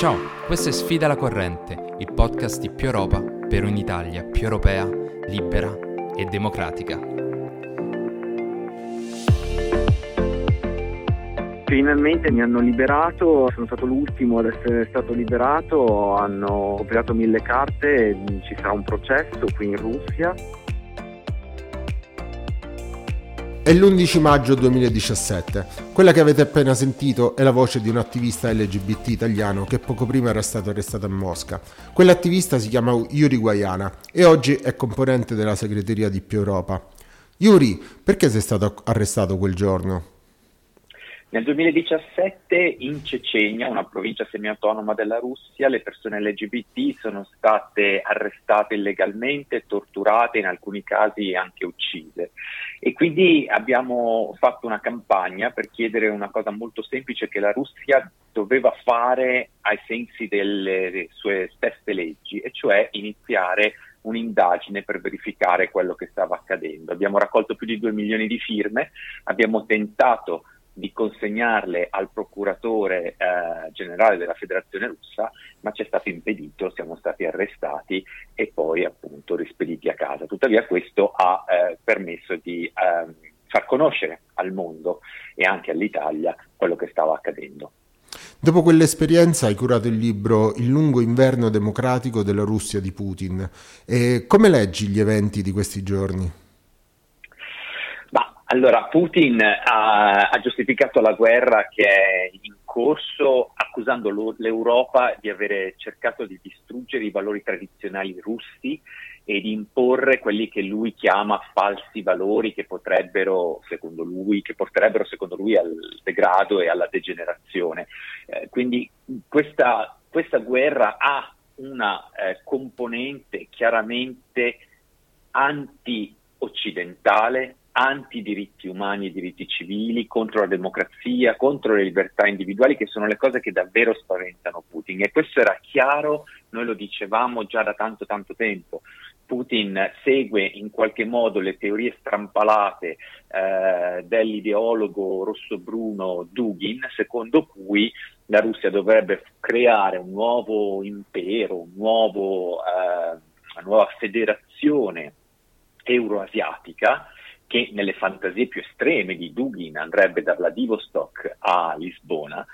Ciao, questo è Sfida la corrente, il podcast di più Europa per un'Italia più europea, libera e democratica. Finalmente mi hanno liberato, sono stato l'ultimo ad essere stato liberato, hanno operato mille carte, ci sarà un processo qui in Russia È l'11 maggio 2017. Quella che avete appena sentito è la voce di un attivista LGBT italiano che poco prima era stato arrestato a Mosca. Quell'attivista si chiama Yuri Guayana e oggi è componente della segreteria di Più Europa. Yuri, perché sei stato arrestato quel giorno? Nel 2017 in Cecenia, una provincia semiautonoma della Russia, le persone LGBT sono state arrestate illegalmente, torturate, in alcuni casi anche uccise. E quindi abbiamo fatto una campagna per chiedere una cosa molto semplice che la Russia doveva fare ai sensi delle sue stesse leggi, e cioè iniziare un'indagine per verificare quello che stava accadendo. Abbiamo raccolto più di due milioni di firme, abbiamo tentato di consegnarle al procuratore eh, generale della federazione russa, ma ci è stato impedito, siamo stati arrestati e poi appunto rispediti a casa. Tuttavia questo ha eh, permesso di eh, far conoscere al mondo e anche all'Italia quello che stava accadendo. Dopo quell'esperienza hai curato il libro Il lungo inverno democratico della Russia di Putin. E come leggi gli eventi di questi giorni? Allora, Putin ha, ha, giustificato la guerra che è in corso accusando l'Europa di avere cercato di distruggere i valori tradizionali russi e di imporre quelli che lui chiama falsi valori che potrebbero, secondo lui, che porterebbero secondo lui al degrado e alla degenerazione. Eh, quindi questa, questa, guerra ha una eh, componente chiaramente anti-occidentale, anti-diritti umani e diritti civili, contro la democrazia, contro le libertà individuali, che sono le cose che davvero spaventano Putin. E questo era chiaro, noi lo dicevamo già da tanto tanto tempo. Putin segue in qualche modo le teorie strampalate eh, dell'ideologo rosso-bruno Dugin, secondo cui la Russia dovrebbe creare un nuovo impero, un nuovo, eh, una nuova federazione euroasiatica che nelle fantasie più estreme di Dugin andrebbe da Vladivostok a Lisbona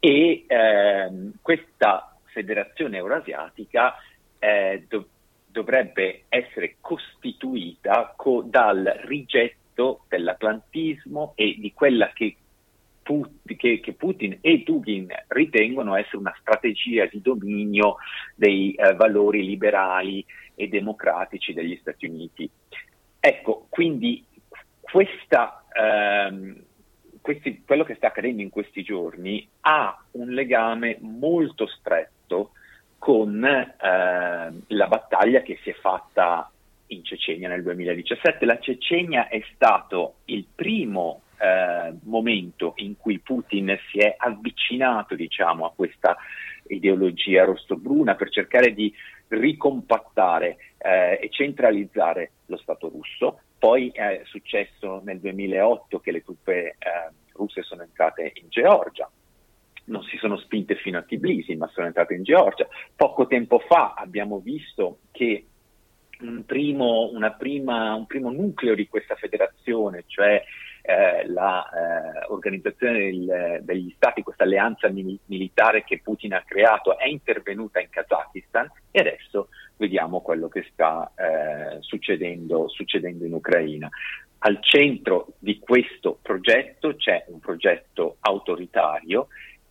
e ehm, questa federazione eurasiatica eh, do- dovrebbe essere costituita co- dal rigetto dell'atlantismo e di quella che, Put- che, che, Putin e Dugin ritengono essere una strategia di dominio dei eh, valori liberali e democratici degli Stati Uniti. Ecco, quindi questa, ehm, questi, quello che sta accadendo in questi giorni ha un legame molto stretto con eh, la battaglia che si è fatta in Cecenia nel 2017. La Cecenia è stato il primo eh, momento in cui Putin si è avvicinato diciamo, a questa ideologia rosso-bruna per cercare di ricompattare eh, e centralizzare lo Stato russo. Poi è successo nel 2008 che le truppe eh, russe sono entrate in Georgia, non si sono spinte fino a Tbilisi, ma sono entrate in Georgia. Poco tempo fa abbiamo visto che un primo, prima, un primo nucleo di questa federazione, cioè eh, l'organizzazione eh, degli stati, questa alleanza mil- militare che Putin ha creato, è intervenuta in Kazakistan e adesso vediamo quello che sta eh, succedendo, succedendo in Ucraina. Al centro di questo progetto c'è un progetto autoritario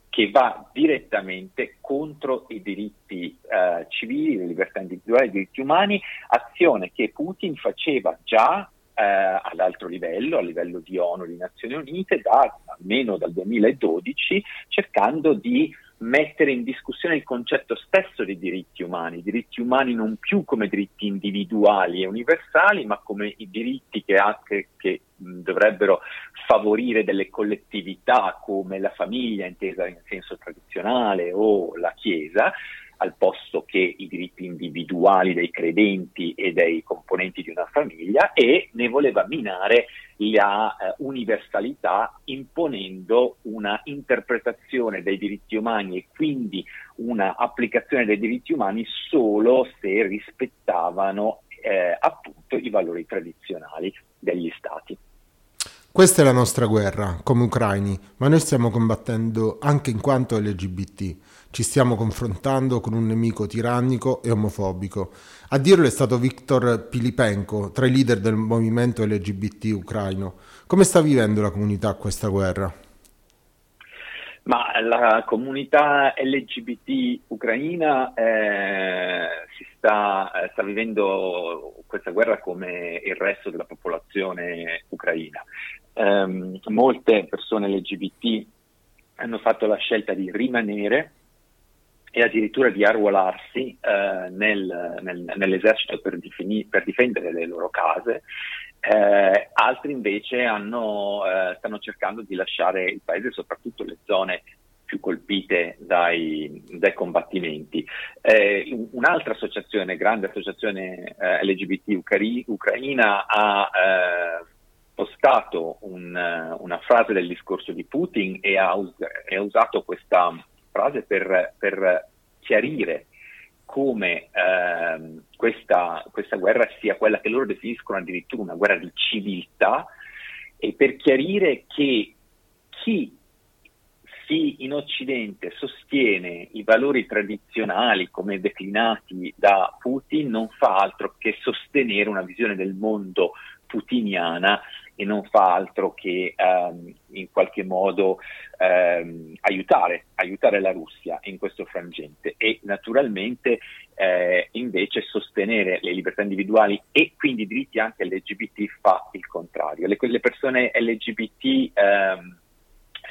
che va direttamente contro i diritti eh, civili, le libertà individuali, i diritti umani, azione che Putin faceva già eh, ad alto livello, a livello di ONU, di Nazioni Unite, da, almeno dal 2012, cercando di mettere in discussione il concetto stesso di diritti umani, diritti umani non più come diritti individuali e universali, ma come i diritti che, anche, che dovrebbero favorire delle collettività come la famiglia intesa in senso tradizionale o la Chiesa, al posto che i diritti individuali dei credenti e dei componenti di una famiglia e ne voleva minare la eh, universalità imponendo una interpretazione dei diritti umani e quindi una applicazione dei diritti umani solo se rispettavano eh, appunto i valori tradizionali degli stati. Questa è la nostra guerra, come ucraini, ma noi stiamo combattendo anche in quanto LGBT. Ci stiamo confrontando con un nemico tirannico e omofobico. A dirlo è stato Viktor Pilipenko, tra i leader del movimento LGBT ucraino. Come sta vivendo la comunità questa guerra? Ma la comunità LGBT ucraina eh, sta, eh, sta, vivendo questa guerra come il resto della popolazione ucraina. Eh, molte persone LGBT hanno fatto la scelta di rimanere e addirittura di arruolarsi eh, nel, nel, nell'esercito per, difini, per, difendere le loro case eh, altri invece hanno, eh, stanno cercando di lasciare il paese, soprattutto le zone più colpite dai, dai combattimenti. Eh, un'altra associazione, grande associazione eh, LGBT ucraina, ucraina ha eh, postato un, una frase del discorso di Putin e ha, e ha usato questa frase per, per chiarire come ehm, questa, questa, guerra sia quella che loro definiscono addirittura una guerra di civiltà e per chiarire che chi si in Occidente sostiene i valori tradizionali come declinati da Putin non fa altro che sostenere una visione del mondo putiniana e non fa altro che ehm, in qualche modo ehm, aiutare, aiutare, la Russia in questo frangente e naturalmente eh, invece sostenere le libertà individuali e quindi i diritti anche LGBT fa il contrario. Le, le persone LGBT ehm,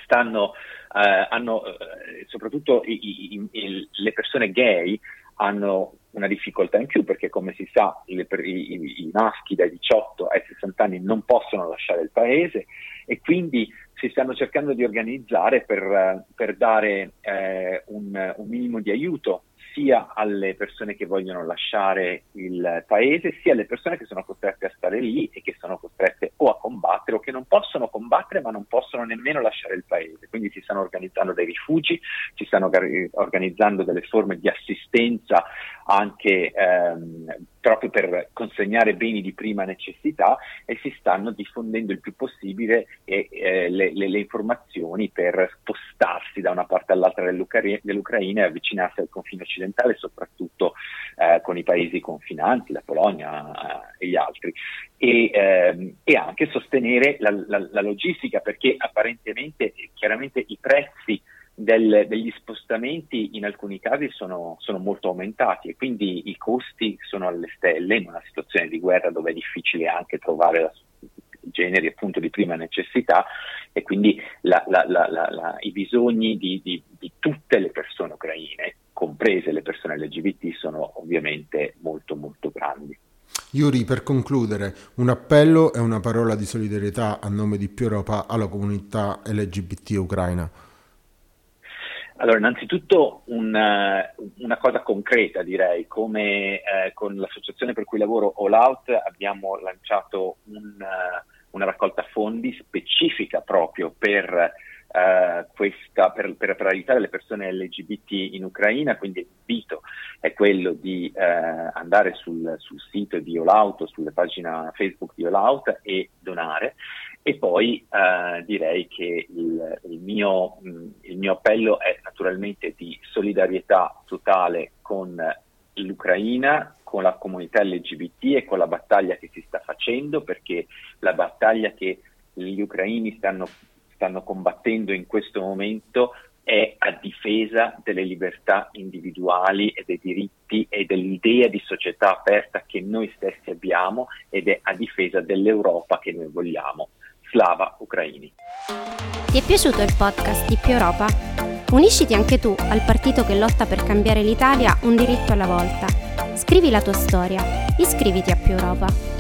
stanno, eh, hanno, eh, soprattutto i, i, i, le persone gay hanno una difficoltà in più perché come si sa le, i, i, maschi dai 18 ai 60 anni non possono lasciare il paese e quindi si stanno cercando di organizzare per, per dare eh, un, un minimo di aiuto sia alle persone che vogliono lasciare il paese, sia alle persone che sono costrette a stare lì e che sono costrette o a combattere o che non possono combattere ma non possono nemmeno lasciare il paese. Quindi si stanno organizzando dei rifugi, si stanno organizzando delle forme di assistenza anche ehm, proprio per consegnare beni di prima necessità e si stanno diffondendo il più possibile eh, eh, le, le, le, informazioni per spostarsi da una parte all'altra dell'Ucra- dell'Ucraina e avvicinarsi al confine occidentale, soprattutto eh, con i paesi confinanti, la Polonia eh, e gli altri, e, ehm, e anche sostenere la, la, la logistica perché apparentemente chiaramente i prezzi del, degli spostamenti in alcuni casi sono, sono, molto aumentati e quindi i costi sono alle stelle in una situazione di guerra dove è difficile anche trovare la, generi appunto di prima necessità e quindi la, la, i bisogni di, di, di tutte le persone ucraine, comprese le persone LGBT, sono ovviamente molto molto grandi. Yuri, per concludere, un appello e una parola di solidarietà a nome di più Europa alla comunità LGBT ucraina. Allora, innanzitutto una, eh, una cosa concreta direi, come eh, con l'associazione per cui lavoro All Out abbiamo lanciato un, uh, una raccolta fondi specifica proprio per, uh, questa, per, per, per, aiutare le persone LGBT in Ucraina, quindi l'invito è quello di uh, andare sul, sul, sito di All Out o sulla pagina Facebook di All Out e donare. E poi eh, direi che il, il, mio, mh, il, mio, appello è naturalmente di solidarietà totale con l'Ucraina, con la comunità LGBT e con la battaglia che si sta facendo, perché la battaglia che gli ucraini stanno, stanno combattendo in questo momento è a difesa delle libertà individuali e dei diritti e dell'idea di società aperta che noi stessi abbiamo ed è a difesa dell'Europa che noi vogliamo. Slava Ucraini. Ti è piaciuto il podcast di Più Europa? Unisciti anche tu al partito che lotta per cambiare l'Italia un diritto alla volta. Scrivi la tua storia, iscriviti a Più Europa.